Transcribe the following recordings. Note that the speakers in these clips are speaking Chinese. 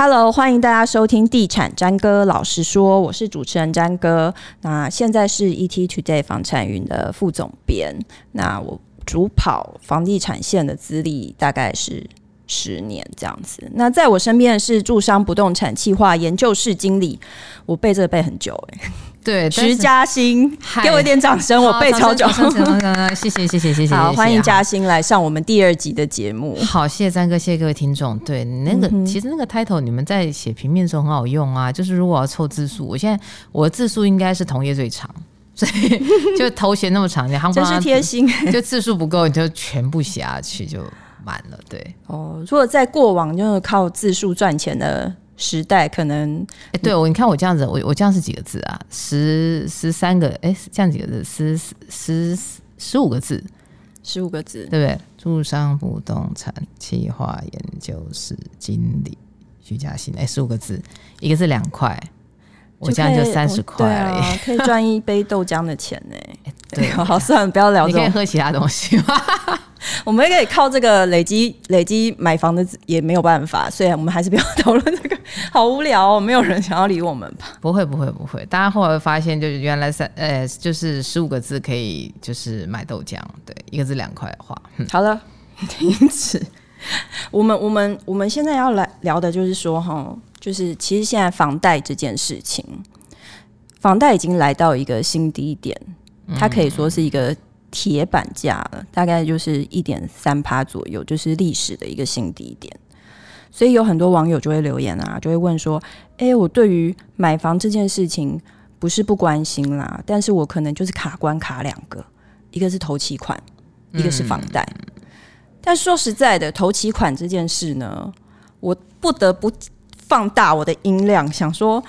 Hello，欢迎大家收听《地产詹哥老实说》，我是主持人詹哥。那现在是 ETtoday 房产云的副总编。那我主跑房地产线的资历大概是十年这样子。那在我身边的是住商不动产企划研究室经理，我背这个背很久哎、对，徐嘉欣，给我一点掌声，我背超久。谢谢谢谢谢谢。好，欢迎嘉欣来上我们第二集的节目。好，谢谢詹哥，谢谢各位听众。对，那个、嗯、其实那个 title 你们在写平面的时候很好用啊，就是如果要凑字数，我现在我的字数应该是同业最长，所以就头衔那么长，你真是贴心。就字数不够，你就全部写下去就满了。对，哦，如果在过往就是靠字数赚钱的。时代可能，哎、欸，对我，你看我这样子，我我这样是几个字啊？十十三个，哎、欸，这样几个字？十十十五个字，十五个字，对不对？住商不动产企划研究室经理徐嘉欣，哎、欸，十五个字，一个是两块，我这样就三十块了，可以赚一杯豆浆的钱呢。对，好，算了，不要聊这，你可以喝其他东西吗？我们也可以靠这个累积累积买房的也没有办法，所以我们还是不要讨论这个，好无聊哦，没有人想要理我们吧？不会不会不会，大家后来会发现，就是原来三呃，就是十五个字可以就是买豆浆，对，一个字两块的话，好了，停止。我们我们我们现在要来聊的就是说哈，就是其实现在房贷这件事情，房贷已经来到一个新低点，它可以说是一个。铁板价了，大概就是一点三趴左右，就是历史的一个新低点。所以有很多网友就会留言啊，就会问说：“哎、我对于买房这件事情不是不关心啦，但是我可能就是卡关卡两个，一个是头期款，一个是房贷。”但说实在的，头期款这件事呢，我不得不放大我的音量，想说：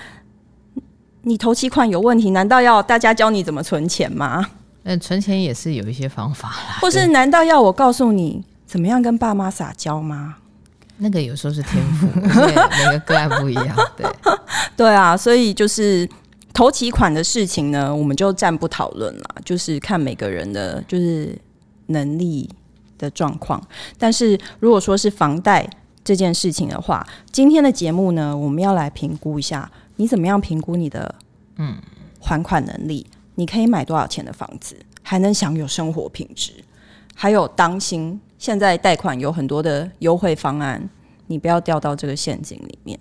你头期款有问题，难道要大家教你怎么存钱吗？嗯，存钱也是有一些方法啦。或是难道要我告诉你怎么样跟爸妈撒娇吗？那个有时候是天赋，每个个案不一样。对，对啊，所以就是投期款的事情呢，我们就暂不讨论了，就是看每个人的就是能力的状况。但是如果说是房贷这件事情的话，今天的节目呢，我们要来评估一下，你怎么样评估你的嗯还款能力？你可以买多少钱的房子，还能享有生活品质？还有当心，现在贷款有很多的优惠方案，你不要掉到这个陷阱里面。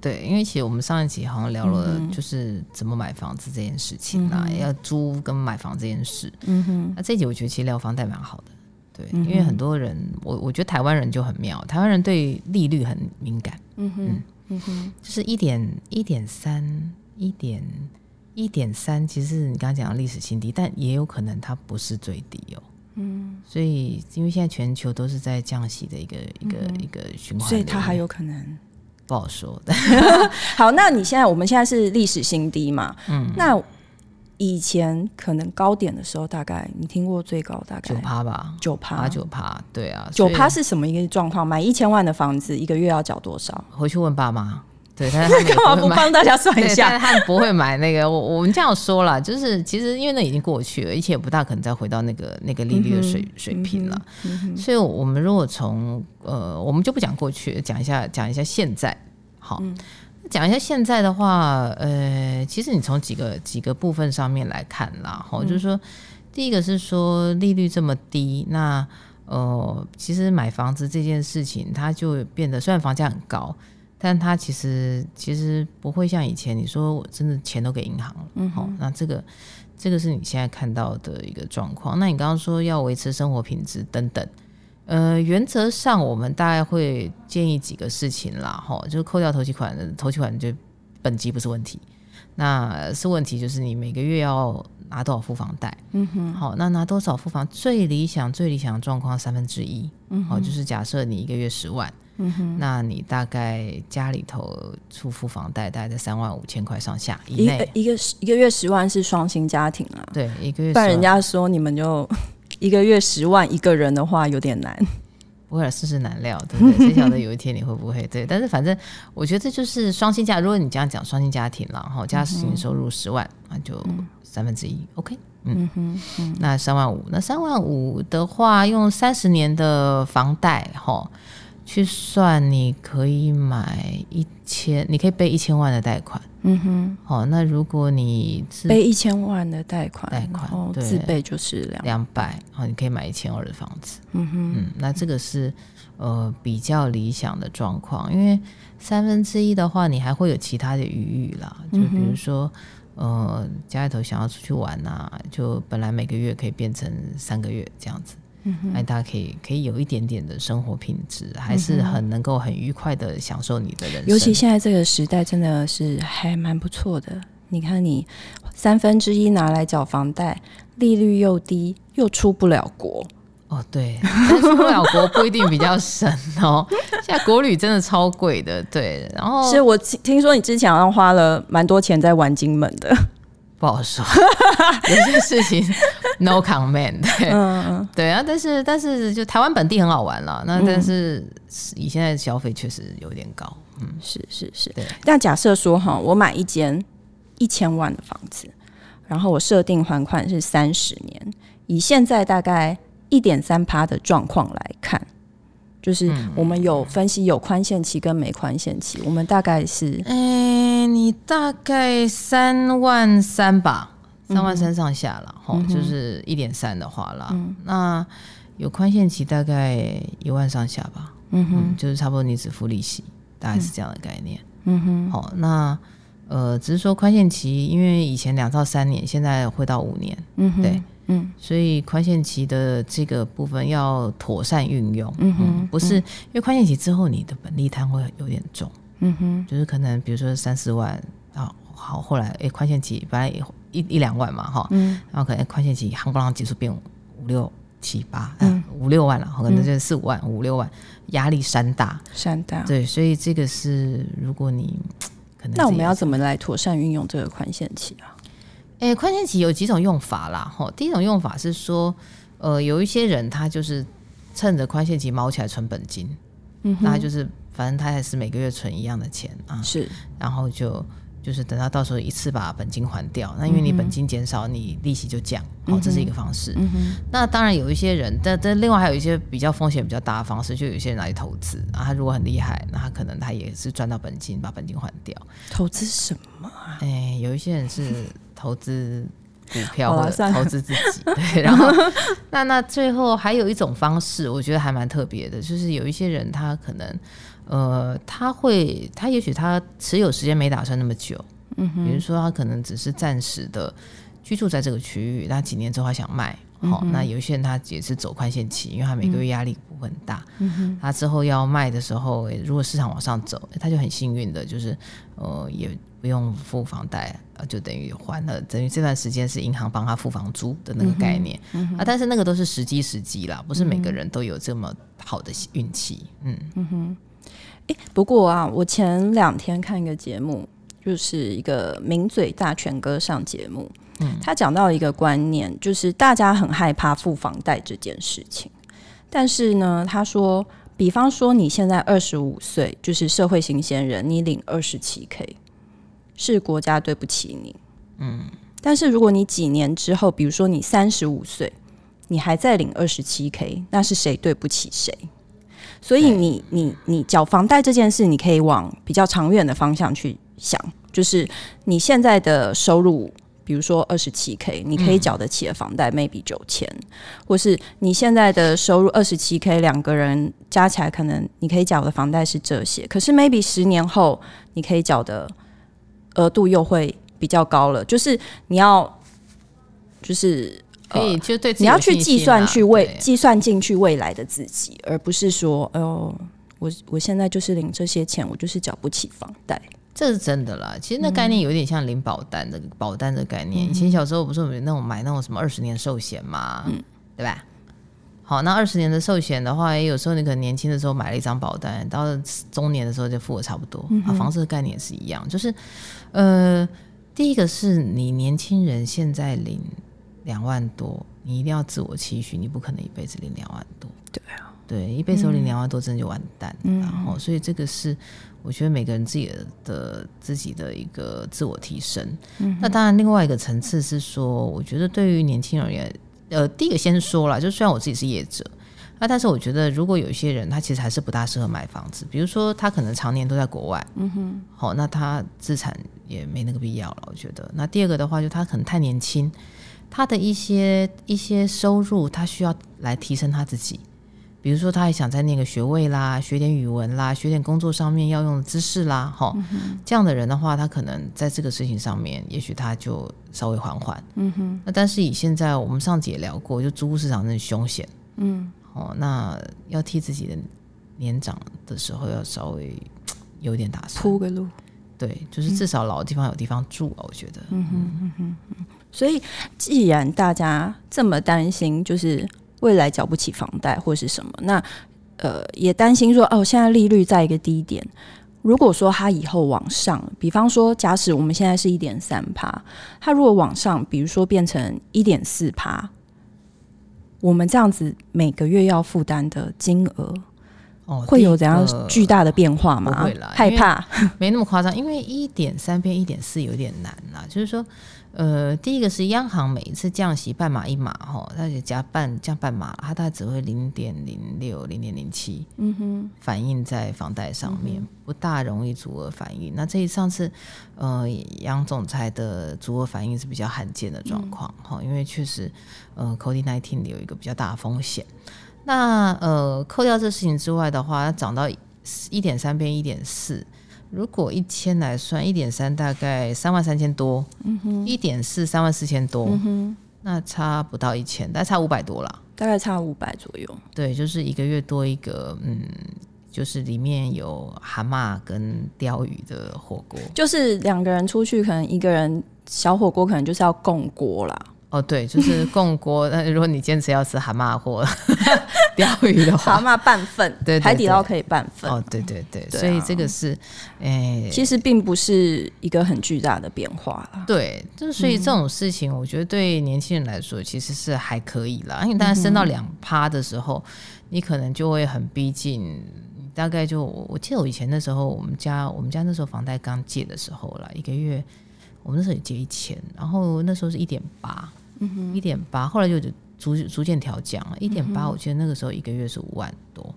对，因为其实我们上一集好像聊了，就是怎么买房子这件事情啊，嗯、要租跟买房这件事。嗯哼，那这一集我觉得其实聊房贷蛮好的。对，嗯、因为很多人，我我觉得台湾人就很妙，台湾人对利率很敏感。嗯哼，嗯哼，就是一点一点三一点。一点三，其实是你刚刚讲的历史新低，但也有可能它不是最低哦。嗯，所以因为现在全球都是在降息的一个、嗯、一个一个循环，所以它还有可能不好说的。好，那你现在我们现在是历史新低嘛？嗯，那以前可能高点的时候，大概你听过最高大概九趴吧？九趴，九趴，对啊，九趴是什么一个状况？买一千万的房子，一个月要缴多少？回去问爸妈。对，但是他 干嘛不帮大家算一下？他们不会买那个。我我们这样说了，就是其实因为那已经过去了，而且也不大可能再回到那个那个利率的水、嗯、水平了。嗯、所以，我们如果从呃，我们就不讲过去，讲一下讲一下现在。好，讲、嗯、一下现在的话，呃，其实你从几个几个部分上面来看啦，哈、嗯，就是说，第一个是说利率这么低，那呃，其实买房子这件事情，它就变得虽然房价很高。但他其实其实不会像以前你说我真的钱都给银行了，嗯，好，那这个这个是你现在看到的一个状况。那你刚刚说要维持生活品质等等，呃，原则上我们大概会建议几个事情啦，哈，就是扣掉头期款的头期款就本金不是问题，那是问题就是你每个月要拿多少付房贷，嗯哼，好，那拿多少付房最理想最理想的状况三分之一，嗯，好，就是假设你一个月十万。嗯哼，那你大概家里头出付房贷，大概在三万五千块上下以内。一个一个月十万是双薪家庭啊，对，一个月。但人家说你们就 一个月十万一个人的话有点难，不会世事难料，对不对？谁晓得有一天你会不会？对，但是反正我觉得这就是双薪家。如果你这样讲双薪家庭了，然后加实收入十万，那就三分之一，OK，嗯哼，嗯，那三万五，那三万五的话，用三十年的房贷，哈。去算，你可以买一千，你可以背一千万的贷款。嗯哼，好，那如果你背一千万的贷款，贷款自备就是两两百，好，你可以买一千二的房子。嗯哼，嗯，那这个是呃比较理想的状况，因为三分之一的话，你还会有其他的余裕啦，就比如说。呃，家里头想要出去玩啊，就本来每个月可以变成三个月这样子，嗯，哎，大家可以可以有一点点的生活品质，还是很能够很愉快的享受你的人生。尤其现在这个时代，真的是还蛮不错的。你看，你三分之一拿来缴房贷，利率又低，又出不了国。哦，对，但出不了国不一定比较省哦。现在国旅真的超贵的，对。然后，是我听说你之前好像花了蛮多钱在玩金门的，不好说。有些事情 no comment。对，嗯、对啊，但是但是就台湾本地很好玩了。那但是以现在的消费确实有点高。嗯，是是是。对。但假设说哈，我买一间一千万的房子，然后我设定还款是三十年，以现在大概。一点三趴的状况来看，就是我们有分析有宽限期跟没宽限期，我们大概是，哎、欸，你大概三万三吧，三万三上下了，哈、嗯，就是一点三的话啦，嗯、那有宽限期大概一万上下吧，嗯哼。嗯，就是差不多你只付利息，大概是这样的概念，嗯哼，好，那呃，只是说宽限期，因为以前两到三年，现在会到五年，嗯哼，对。嗯，所以宽限期的这个部分要妥善运用。嗯哼，嗯，不是因为宽限期之后你的本利摊会有点重。嗯哼，就是可能比如说三四万啊，好，后来哎宽限期本来一一两万嘛哈，嗯，然后可能宽限期夯不啷结束变五六七八，嗯，五六万了，可能就是四五万五六万，压力山大。山大。对，所以这个是如果你可能那我们要怎么来妥善运用这个宽限期啊？诶，宽限期有几种用法啦，哈，第一种用法是说，呃，有一些人他就是趁着宽限期卯起来存本金，嗯哼，那他就是反正他还是每个月存一样的钱啊，是，然后就就是等他到时候一次把本金还掉，那因为你本金减少，你利息就降，哦，这是一个方式。嗯，那当然有一些人，但但另外还有一些比较风险比较大的方式，就有一些人来投资啊，他如果很厉害，那他可能他也是赚到本金，把本金还掉。投资什么啊？哎，有一些人是。投资股票或者投资自己，对，然后那那最后还有一种方式，我觉得还蛮特别的，就是有一些人他可能呃他会他也许他持有时间没打算那么久，嗯哼，比如说他可能只是暂时的居住在这个区域，那几年之后他想卖。好、嗯，那有一些人他也是走宽限期，因为他每个月压力不会很大。嗯哼，他之后要卖的时候，如果市场往上走，他就很幸运的，就是呃也不用付房贷，就等于还了，等于这段时间是银行帮他付房租的那个概念。嗯嗯、啊，但是那个都是时机时机啦，不是每个人都有这么好的运气。嗯嗯哼，哎、欸，不过啊，我前两天看一个节目，就是一个名嘴大全哥上节目。他讲到一个观念，就是大家很害怕付房贷这件事情。但是呢，他说，比方说你现在二十五岁，就是社会新鲜人，你领二十七 K，是国家对不起你。嗯。但是如果你几年之后，比如说你三十五岁，你还在领二十七 K，那是谁对不起谁？所以你你你缴房贷这件事，你可以往比较长远的方向去想，就是你现在的收入。比如说二十七 K，你可以缴得起的房贷 maybe 九千，或是你现在的收入二十七 K，两个人加起来可能你可以缴的房贷是这些，可是 maybe 十年后你可以缴的额度又会比较高了，就是你要就是可以就对你要去计算去未计算进去未来的自己，而不是说哎呦我我现在就是领这些钱，我就是缴不起房贷。这是真的啦，其实那概念有点像领保单的、嗯、保单的概念。以前小时候不是有那种买那种什么二十年寿险嘛，嗯，对吧？好，那二十年的寿险的话，也有时候你可能年轻的时候买了一张保单，到了中年的时候就付的差不多。嗯、啊，房子的概念也是一样，就是呃，第一个是你年轻人现在领两万多，你一定要自我期许，你不可能一辈子领两万多。对啊，对，一辈子领两万多真的就完蛋。嗯、然后，所以这个是。我觉得每个人自己的，的自己的一个自我提升，嗯，那当然另外一个层次是说，我觉得对于年轻人而言，呃，第一个先说了，就虽然我自己是业者，啊，但是我觉得如果有一些人他其实还是不大适合买房子，比如说他可能常年都在国外，嗯哼，好，那他资产也没那个必要了，我觉得。那第二个的话，就他可能太年轻，他的一些一些收入他需要来提升他自己。比如说，他还想再念个学位啦，学点语文啦，学点工作上面要用的知识啦，哈、这样的人的话，他可能在这个事情上面，也许他就稍微缓缓。嗯哼。那但是以现在我们上次也聊过，就租屋市场那凶险，嗯，哦，那要替自己的年长的时候要稍微有点打算，铺个路。对，就是至少老的地方有地方住啊，我觉得。嗯哼嗯哼嗯。所以，既然大家这么担心，就是。未来缴不起房贷或是什么，那呃也担心说哦，现在利率在一个低点，如果说它以后往上，比方说假使我们现在是一点三趴，它如果往上，比如说变成一点四趴，我们这样子每个月要负担的金额，哦，会有怎样巨大的变化吗？不会啦，害怕 没那么夸张，因为一点三变一点四有点难啦，就是说。呃，第一个是央行每一次降息半码一码哈，它就加半降半码，它大概只会零点零六、零点零七，嗯哼，反映在房贷上面，嗯、不大容易足额反应。那这一上次，呃，杨总裁的足额反应是比较罕见的状况哈，嗯、因为确实，呃，COVID-19 有一个比较大的风险。那呃，扣掉这事情之外的话，它涨到一点三变一点四。如果一千来算，一点三大概三万三千多，嗯哼，一点四三万四千多，嗯哼，那差不到一千，大概差五百多啦，大概差五百左右。对，就是一个月多一个，嗯，就是里面有蛤蟆跟鲷鱼的火锅，就是两个人出去，可能一个人小火锅可能就是要共锅啦。哦，对，就是共锅。那如果你坚持要吃蛤蟆或 鯛鱼的话，蛤蟆半份，对，海底捞可以半份。哦，对对对，所以这个是，哎，其实并不是一个很巨大的变化了。对，就是所以这种事情，我觉得对年轻人来说其实是还可以啦。因为大家升到两趴的时候，你可能就会很逼近，大概就我记得我以前那时候，我们家我们家那时候房贷刚借的时候啦，一个月我们那时候也借一千，然后那时候是一点八。一点八，后来就逐逐渐调降了。一点八，我记得那个时候一个月是五万多，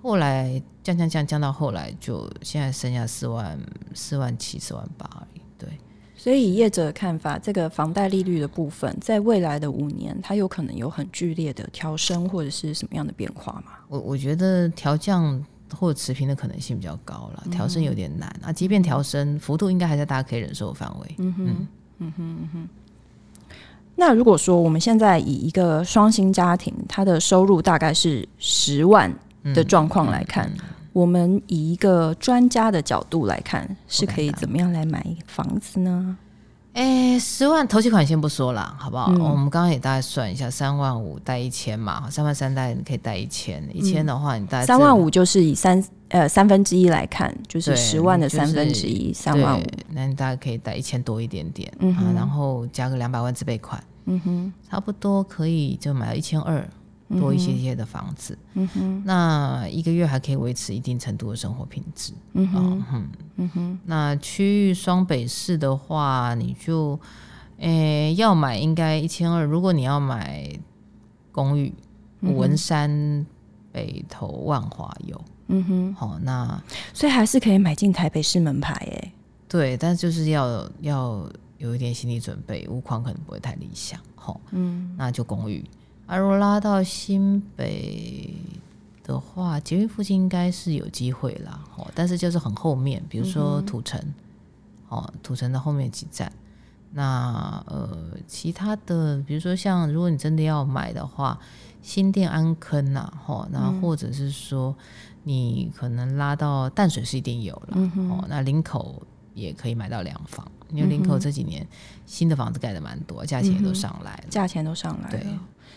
后来降降降降到后来就现在剩下四万四万七四万八而已。对，所以以业者的看法，这个房贷利率的部分，在未来的五年，它有可能有很剧烈的调升或者是什么样的变化吗？我我觉得调降或者持平的可能性比较高了，调升有点难啊。即便调升幅度，应该还在大家可以忍受的范围。嗯哼，嗯哼，嗯哼。那如果说我们现在以一个双薪家庭，他的收入大概是十万的状况来看，嗯嗯嗯、我们以一个专家的角度来看，是可以怎么样来买房子呢？哎，十万投期款先不说了，好不好？嗯、我们刚刚也大概算一下，三万五贷一千嘛，三万三贷你可以贷一千，一千的话你大概三万五就是以三呃三分之一来看，就是十万的三分之一，三万五，那你大概可以贷一千多一点点，嗯然后加个两百万自备款，嗯哼，差不多可以就买到一千二。多一些些的房子，嗯哼，那一个月还可以维持一定程度的生活品质，嗯哼，嗯，嗯哼，那区域双北市的话，你就，诶、欸，要买应该一千二。如果你要买公寓，嗯、文山、北投、万华有，嗯哼，好，那所以还是可以买进台北市门牌，哎，对，但就是要要有一点心理准备，屋况可能不会太理想，好，嗯，那就公寓。而如果拉到新北的话，捷运附近应该是有机会啦，哦，但是就是很后面，比如说土城，哦，土城的后面几站。那呃，其他的，比如说像如果你真的要买的话，新店安坑呐，哦，那或者是说你可能拉到淡水是一定有了，哦，那林口也可以买到两房，因为林口这几年新的房子盖的蛮多，价钱也都上来了，价钱都上来了，对。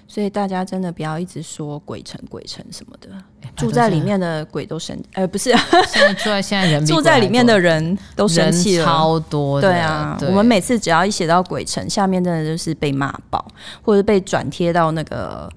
所以大家真的不要一直说鬼城鬼城什么的，住在里面的鬼都生，呃，不是，现在住在现在人 住在里面的人都生气了，超多。对啊，我们每次只要一写到鬼城，下面真的就是被骂爆，或者被转贴到那个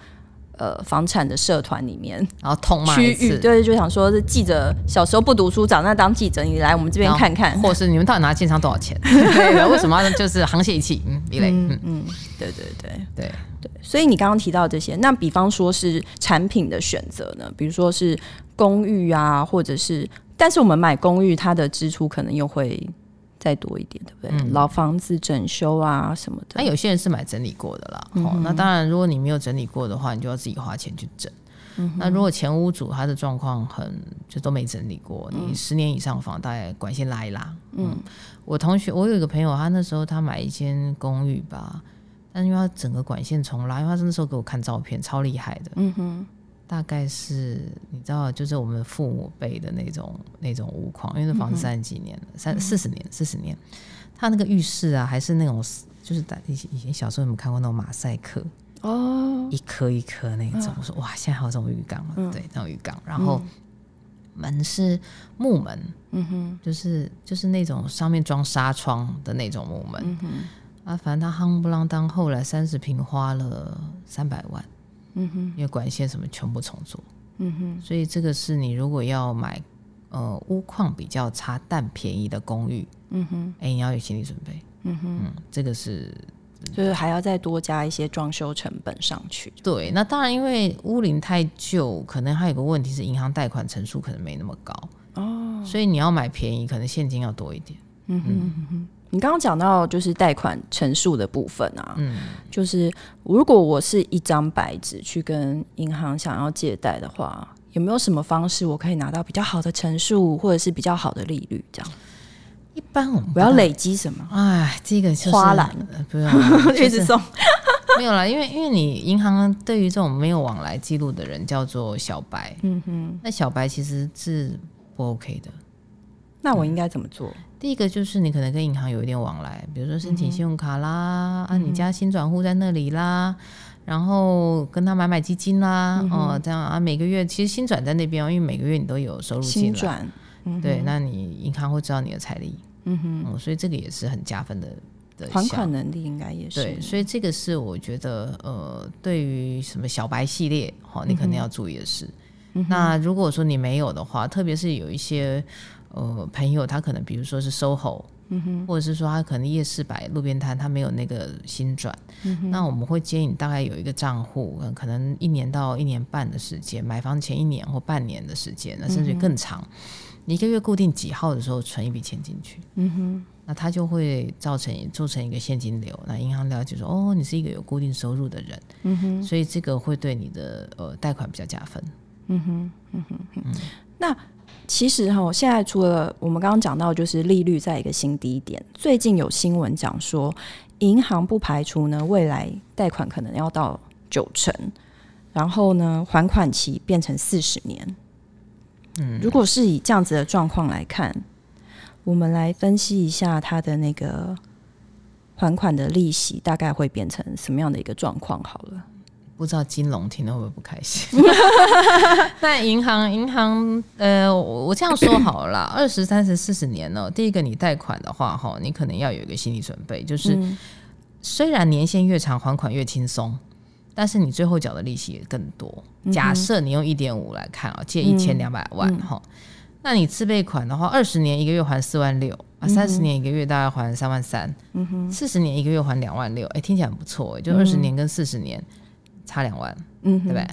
呃房产的社团里面，然后痛骂一次。对，就想说是记者小时候不读书，长大当记者，你来我们这边看看，或是你们到底拿建商多少钱？对，为什么要就是沆瀣一气？嗯，一类。嗯嗯，对对对对对。所以你刚刚提到这些，那比方说是产品的选择呢？比如说是公寓啊，或者是，但是我们买公寓，它的支出可能又会再多一点，对不对？嗯、老房子整修啊什么的。那有些人是买整理过的啦。嗯、哦，那当然，如果你没有整理过的话，你就要自己花钱去整。那如果前屋主他的状况很就都没整理过，你十年以上房，大概管线拉一拉。嗯，我同学，我有一个朋友，他那时候他买一间公寓吧，但因为他整个管线重拉，因为他那时候给我看照片，超厉害的。嗯哼，大概是你知道，就是我们父母辈的那种那种屋况，因为那房子三十几年了，三四十年四十年，他那个浴室啊，还是那种就是以前以前小时候有没有看过那种马赛克？哦，一颗一颗那种，我说哇，现在还有这种浴缸吗？对，那种浴缸，然后门是木门，嗯哼，就是就是那种上面装纱窗的那种木门，嗯哼，啊，反正他夯不啷当，后来三十平花了三百万，嗯哼，因为管线什么全部重做，嗯哼，所以这个是你如果要买呃屋况比较差但便宜的公寓，嗯哼，哎，你要有心理准备，嗯哼，嗯，这个是。就是还要再多加一些装修成本上去。对，那当然，因为屋龄太旧，可能还有个问题是银行贷款成数可能没那么高哦，所以你要买便宜，可能现金要多一点。嗯哼，嗯哼，你刚刚讲到就是贷款陈述的部分啊，嗯，就是如果我是一张白纸去跟银行想要借贷的话，有没有什么方式我可以拿到比较好的陈述，或者是比较好的利率这样？一般我们不要累积什么，哎，这个就是花篮，不用 一直送，没有啦，因为因为你银行对于这种没有往来记录的人叫做小白，嗯哼，那小白其实是不 OK 的。那我应该怎么做？第一个就是你可能跟银行有一点往来，比如说申请信用卡啦，啊，你家新转户在那里啦，然后跟他买买基金啦，哦，这样啊，每个月其实新转在那边，因为每个月你都有收入进来，对，那你银行会知道你的财力。嗯哼、嗯，所以这个也是很加分的的还款能力，应该也是。对，所以这个是我觉得呃，对于什么小白系列，好，你肯定要注意的是。嗯、那如果说你没有的话，特别是有一些呃朋友，他可能比如说是 SOHO，嗯哼，或者是说他可能夜市摆路边摊，他没有那个新转，嗯哼，那我们会建议你大概有一个账户，可能一年到一年半的时间，买房前一年或半年的时间，那甚至更长。嗯你一个月固定几号的时候存一笔钱进去，嗯哼，那它就会造成做成一个现金流。那银行了解说，哦，你是一个有固定收入的人，嗯哼，所以这个会对你的呃贷款比较加分，嗯哼，嗯哼，嗯。那其实哈，现在除了我们刚刚讲到，就是利率在一个新低点，最近有新闻讲说，银行不排除呢未来贷款可能要到九成，然后呢还款期变成四十年。嗯，如果是以这样子的状况来看，我们来分析一下它的那个还款的利息大概会变成什么样的一个状况？好了，不知道金融听了会不会不开心？那银行银行呃，我我这样说好了啦，二十三十四十年呢，第一个你贷款的话哈，你可能要有一个心理准备，就是虽然年限越长，还款越轻松。但是你最后缴的利息也更多。假设你用一点五来看啊，借一千两百万哈，那你自备款的话，二十年一个月还四万六啊，三十年一个月大概还三万三，嗯哼，四十年一个月还两万六，哎，听起来很不错，就二十年跟四十年差两万，嗯，对不对？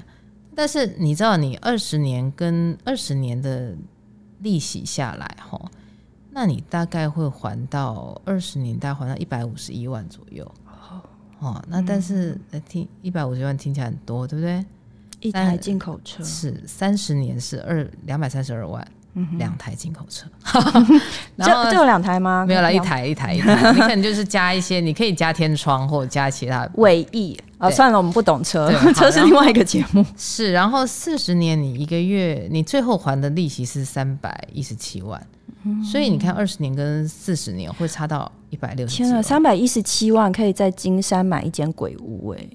但是你知道，你二十年跟二十年的利息下来哈，那你大概会还到二十年，大概还到一百五十一万左右。哦，那但是听一百五十万听起来很多，对不对？一台进口车是三十年是二两百三十二万，两、嗯、哼台进口车。然后就有两台吗？没有啦，一台一台一台。你可能就是加一些，你可以加天窗或者加其他尾翼啊。算了，我们不懂车，车 是另外一个节目。是，然后四十年你一个月你最后还的利息是三百一十七万。所以你看，二十年跟四十年会差到一百六十。天啊，三百一十七万可以在金山买一间鬼屋哎！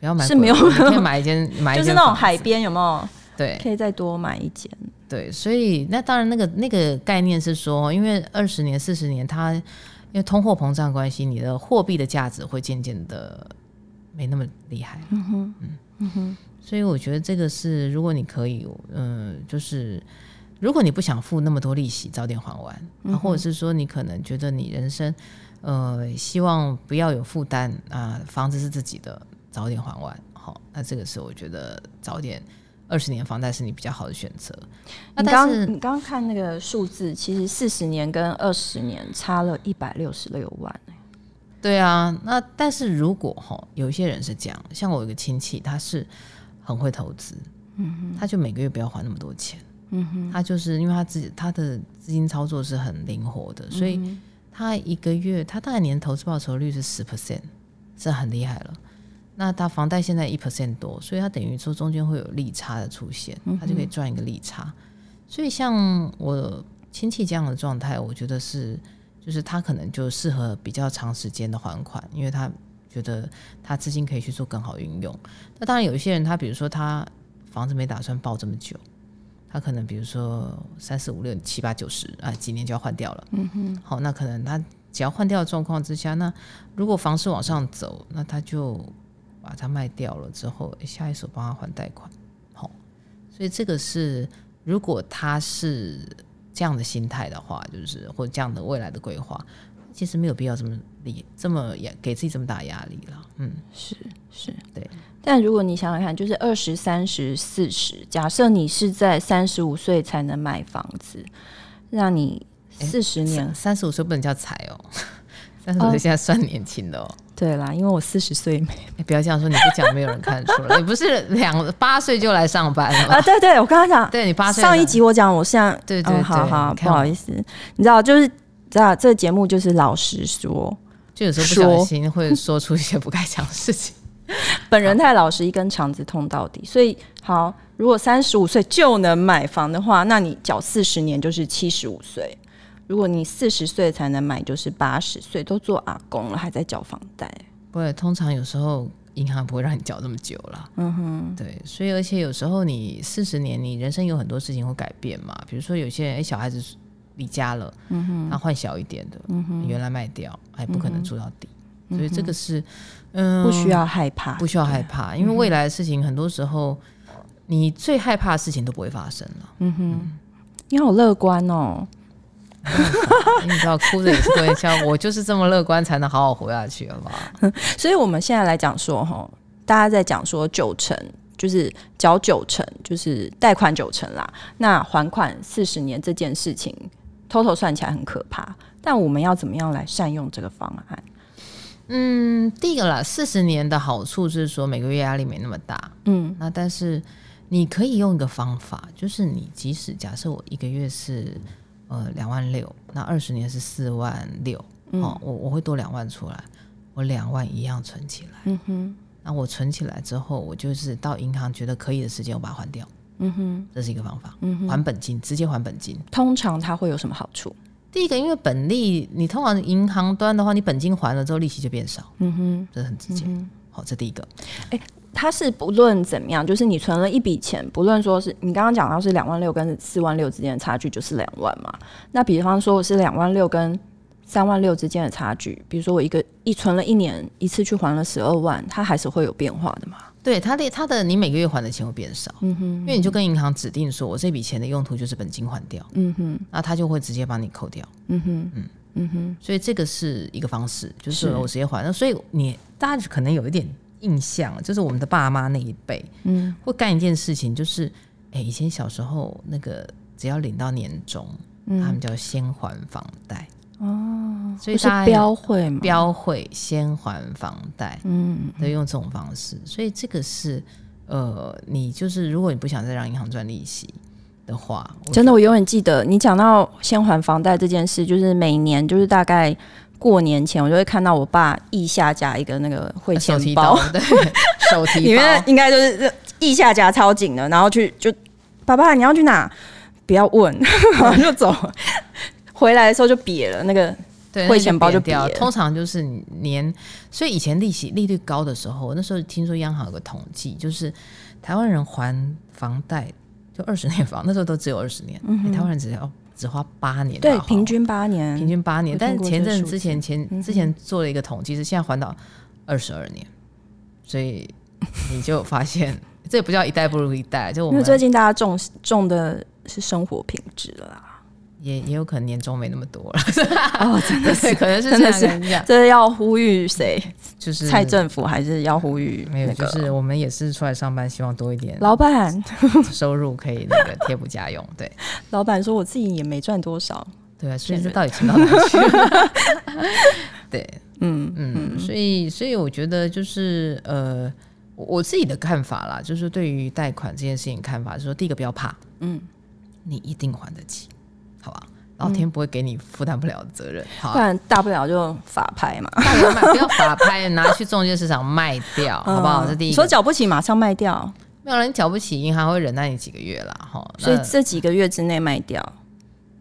不要买，是没有，可以买一间，买一间就是那种海边有没有？对，可以再多买一间。对，所以那当然，那个那个概念是说，因为二十年、四十年，它因为通货膨胀关系，你的货币的价值会渐渐的没那么厉害。嗯哼，嗯哼。所以我觉得这个是，如果你可以，嗯，就是。如果你不想付那么多利息，早点还完，嗯、或者是说你可能觉得你人生呃希望不要有负担啊，房子是自己的，早点还完。好，那这个是我觉得早点二十年房贷是你比较好的选择。那但是你刚刚看那个数字，其实四十年跟二十年差了一百六十六万。对啊，那但是如果哈，有一些人是这样，像我有个亲戚，他是很会投资，嗯哼，他就每个月不要还那么多钱，嗯哼，他就是因为他自己他的资金操作是很灵活的，所以他一个月他大概年投资报酬率是十 percent，是很厉害了。那他房贷现在一 percent 多，所以他等于说中间会有利差的出现，他就可以赚一个利差。所以像我亲戚这样的状态，我觉得是。就是他可能就适合比较长时间的还款，因为他觉得他资金可以去做更好运用。那当然有一些人，他比如说他房子没打算报这么久，他可能比如说三四五六七八九十啊，几年就要换掉了。嗯哼。好，那可能他只要换掉的状况之下，那如果房市往上走，那他就把它卖掉了之后，下一手帮他还贷款。好，所以这个是如果他是。这样的心态的话，就是或者这样的未来的规划，其实没有必要这么力这么也给自己这么大压力了。嗯，是是，对。但如果你想想看，就是二十三十四十，假设你是在三十五岁才能买房子，让你四十年，三十五岁不能叫财哦，三十五岁现在算年轻的哦。哦对啦，因为我四十岁没，不要这样说，你不讲没有人看得出来。你不是两八岁就来上班了吗？啊，对对，我刚刚讲，对你八岁上一集我讲，我现在对对对，好好不好意思，你知道，就是知道这个节目就是老实说，就有时候不小心会说出一些不该讲的事情。本人太老实，一根肠子通到底。所以好，如果三十五岁就能买房的话，那你缴四十年就是七十五岁。如果你四十岁才能买，就是八十岁都做阿公了，还在缴房贷。不会，通常有时候银行不会让你缴这么久了。嗯哼，对，所以而且有时候你四十年，你人生有很多事情会改变嘛。比如说有些人，哎，小孩子离家了，嗯哼，他换小一点的，嗯哼，原来卖掉还不可能住到底，嗯、所以这个是，嗯，不需要害怕，不需要害怕，因为未来的事情很多时候，你最害怕的事情都不会发生了。嗯哼，嗯，你好乐观哦。你知道，哭着也是会笑。我就是这么乐观，才能好好活下去，好不好？所以，我们现在来讲说，哈，大家在讲说九成，就是缴九成，就是贷款九成啦。那还款四十年这件事情，total 算起来很可怕。但我们要怎么样来善用这个方案？嗯，第一个啦，四十年的好处是说每个月压力没那么大。嗯，那但是你可以用一个方法，就是你即使假设我一个月是。呃，两万六，那二十年是四万六，嗯，哦，我我会多两万出来，我两万一样存起来，嗯哼，那我存起来之后，我就是到银行觉得可以的时间，我把它还掉，嗯哼，这是一个方法，嗯哼，还本金，直接还本金。通常它会有什么好处？第一个，因为本利，你通常银行端的话，你本金还了之后，利息就变少，嗯哼，这是很直接，嗯，好，这第一个，欸它是不论怎么样，就是你存了一笔钱，不论说是你刚刚讲到是两万六跟四万六之间的差距就是两万嘛。那比方说我是两万六跟三万六之间的差距，比如说我一个一存了一年，一次去还了十二万，它还是会有变化的嘛？对，它的它的你每个月还的钱会变少，嗯哼，因为你就跟银行指定说我这笔钱的用途就是本金还掉，嗯哼，那他就会直接帮你扣掉，嗯哼，嗯嗯哼，所以这个是一个方式，就是我直接还。那所以你大家可能有一点。印象就是我们的爸妈那一辈，嗯，会干一件事情，就是，哎、欸，以前小时候那个只要领到年终，嗯，他们叫先还房贷，哦，所以是标会嘛，标会先还房贷，嗯，都用这种方式，所以这个是，呃，你就是如果你不想再让银行赚利息的话，真的，我永远记得你讲到先还房贷这件事，就是每年就是大概。过年前，我就会看到我爸腋下夹一个那个汇钱包，对，手提 包里面应该就是腋下夹超紧的，然后去就爸爸你要去哪？不要问，然 后就走。回来的时候就瘪了，那个汇钱包就瘪了。通常就是年，所以以前利息利率高的时候，那时候听说央行有个统计，就是台湾人还房贷就二十年房，那时候都只有二十年，嗯、台湾人只要。只花八年，对，平均八年，平均八年。但是前阵之前前之前做了一个统计，是现在环岛二十二年，所以你就发现 这也不叫一代不如一代。就我们因为最近大家种种的是生活品质了啦。也也有可能年终没那么多了 哦，真的是，可能是这样跟你讲。这是要呼吁谁？就是蔡政府，还是要呼吁、那个？没有，就是我们也是出来上班，希望多一点。老板 收入可以那个贴补家用。对，老板说我自己也没赚多少。对啊，所以这到底存到哪去了？对，嗯嗯，所以所以我觉得就是呃，我自己的看法啦，就是对于贷款这件事情看法，就是说第一个不要怕，嗯，你一定还得起。好吧，老天不会给你负担不了的责任，好、啊，不然大不了就法拍嘛，大不了不要法拍，拿去中介市场卖掉，好不好？这第一个，说缴不起马上卖掉，没有人缴不起，银行会忍耐你几个月啦，哈，所以这几个月之内卖掉，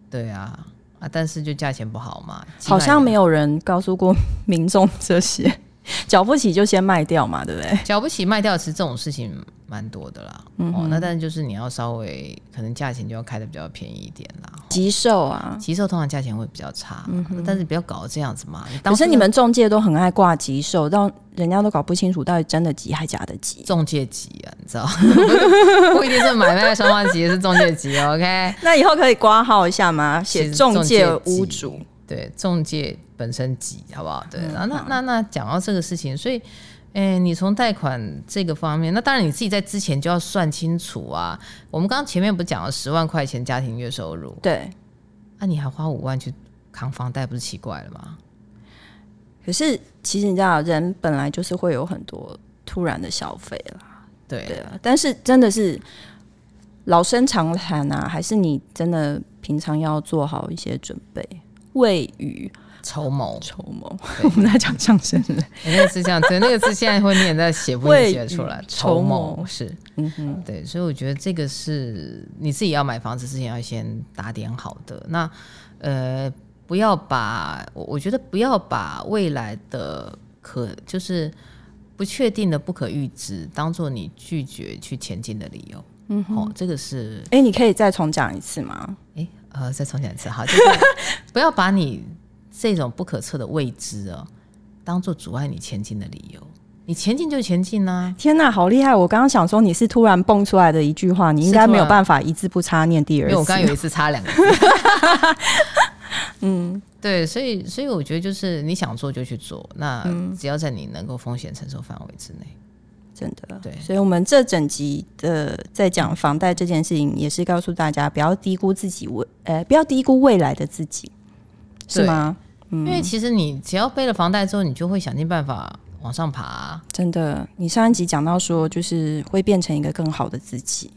对啊，啊，但是就价钱不好嘛，好像没有人告诉过民众这些。缴不起就先卖掉嘛，对不对？缴不起卖掉，其实这种事情蛮多的啦。嗯、哦，那但是就是你要稍微可能价钱就要开的比较便宜一点啦。急售啊，急售通常价钱会比较差，嗯、但是不要搞这样子嘛。可是你们中介都很爱挂急售，让人家都搞不清楚到底真的急还假的急。中介急啊，你知道？不一定是买卖双方急，是中介急。OK，那以后可以挂号一下吗？写中介屋主。对，中介本身急，好不好？对，嗯、那那那讲到这个事情，所以，哎，你从贷款这个方面，那当然你自己在之前就要算清楚啊。我们刚刚前面不是讲了十万块钱家庭月收入？对，那、啊、你还花五万去扛房贷，不是奇怪了吗？可是其实你知道，人本来就是会有很多突然的消费啦。对，对啊。但是真的是老生常谈啊，还是你真的平常要做好一些准备。未雨绸缪，绸缪。我们在讲相声的，那个是这样，对，那个字现在会念在写不会写出来？绸缪是，嗯哼，对，所以我觉得这个是你自己要买房子之前要先打点好的。那呃，不要把我我觉得不要把未来的可就是不确定的不可预知当做你拒绝去前进的理由。嗯哼，哦，这个是，哎、欸，你可以再重讲一次吗？哎、欸。呃，再重讲一次，好，就是 不要把你这种不可测的未知哦，当做阻碍你前进的理由。你前进就前进啊！天哪，好厉害！我刚刚想说你是突然蹦出来的一句话，你应该没有办法一字不差念第二次。因为我刚刚有一次差两个字。嗯，对，所以所以我觉得就是你想做就去做，那只要在你能够风险承受范围之内。真的对，所以，我们这整集的在讲房贷这件事情，也是告诉大家不要低估自己未，呃，不要低估未来的自己，是吗？嗯，因为其实你只要背了房贷之后，你就会想尽办法往上爬啊。真的，你上一集讲到说，就是会变成一个更好的自己。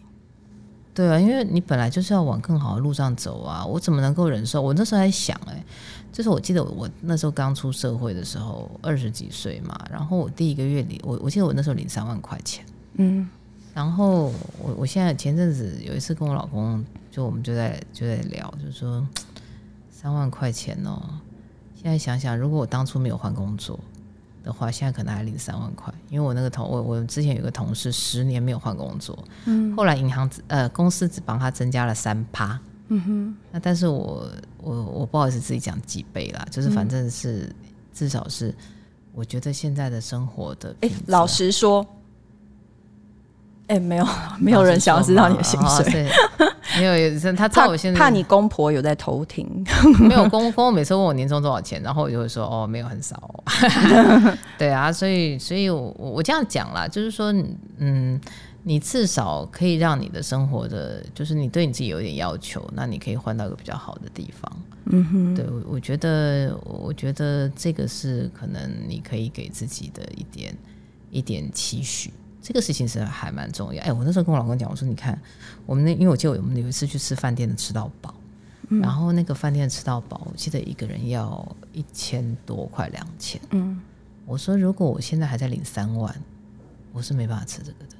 对啊，因为你本来就是要往更好的路上走啊，我怎么能够忍受？我那时候还想，哎。就是我记得我那时候刚出社会的时候，二十几岁嘛，然后我第一个月领我我记得我那时候领三万块钱，嗯，然后我我现在前阵子有一次跟我老公，就我们就在就在聊，就是说三万块钱哦，现在想想，如果我当初没有换工作的话，现在可能还领三万块，因为我那个同我我之前有个同事十年没有换工作，嗯，后来银行呃公司只帮他增加了三趴。嗯哼，那但是我我我不好意思自己讲几倍啦，就是反正是、嗯、至少是我觉得现在的生活的，哎、欸，老实说，哎、欸，没有没有人想要知道你的薪水，哦、没有，他知道我现在怕你公婆有在偷听，没有公公每次问我年终多少钱，然后我就会说哦，没有很少、哦，对啊，所以所以我我这样讲啦，就是说嗯。你至少可以让你的生活的，就是你对你自己有点要求，那你可以换到一个比较好的地方。嗯哼，对，我我觉得，我觉得这个是可能你可以给自己的一点一点期许。这个事情是还蛮重要。哎，我那时候跟我老公讲，我说你看，我们那因为我记得我们有一次去吃饭店的吃到饱，嗯、然后那个饭店吃到饱，我记得一个人要一千多块两千。嗯，我说如果我现在还在领三万，我是没办法吃这个的。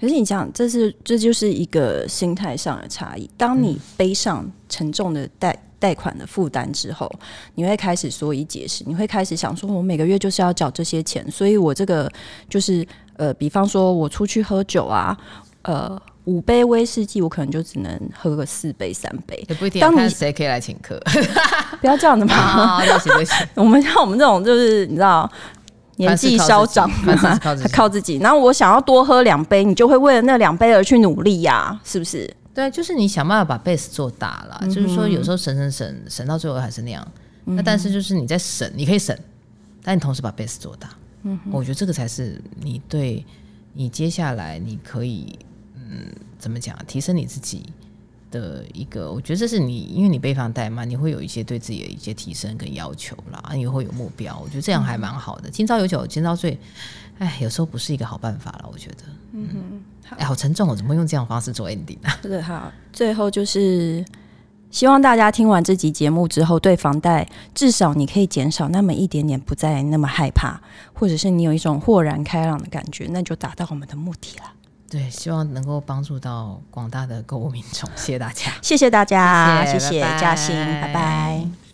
可是你讲，这是这就是一个心态上的差异。当你背上沉重的贷贷款的负担之后，你会开始说以解释，你会开始想说，我每个月就是要缴这些钱，所以我这个就是呃，比方说我出去喝酒啊，呃，五杯威士忌，我可能就只能喝个四杯三杯，也不一定。当你谁可以来请客，不要这样的嘛，对不起对不起。我们像我们这种，就是你知道。年纪稍长嘛，靠自己。然后我想要多喝两杯，你就会为了那两杯而去努力呀、啊，是不是？对，就是你想办法把 base 做大了，嗯、就是说有时候省省省省到最后还是那样。嗯、那但是就是你在省，你可以省，但你同时把 base 做大。嗯，我觉得这个才是你对你接下来你可以嗯怎么讲提升你自己的一个，我觉得这是你因为你背房贷嘛，你会有一些对自己的一些提升跟要求啦，你会有目标。我觉得这样还蛮好的。嗯、今朝有酒今朝醉，哎，有时候不是一个好办法了。我觉得，嗯哼，哎，好沉重，我怎么会用这样的方式做 ending 啊？是的，好，最后就是。希望大家听完这集节目之后，对房贷至少你可以减少那么一点点，不再那么害怕，或者是你有一种豁然开朗的感觉，那就达到我们的目的了。对，希望能够帮助到广大的购物民众。谢谢大家，谢谢大家，谢谢嘉欣，拜拜。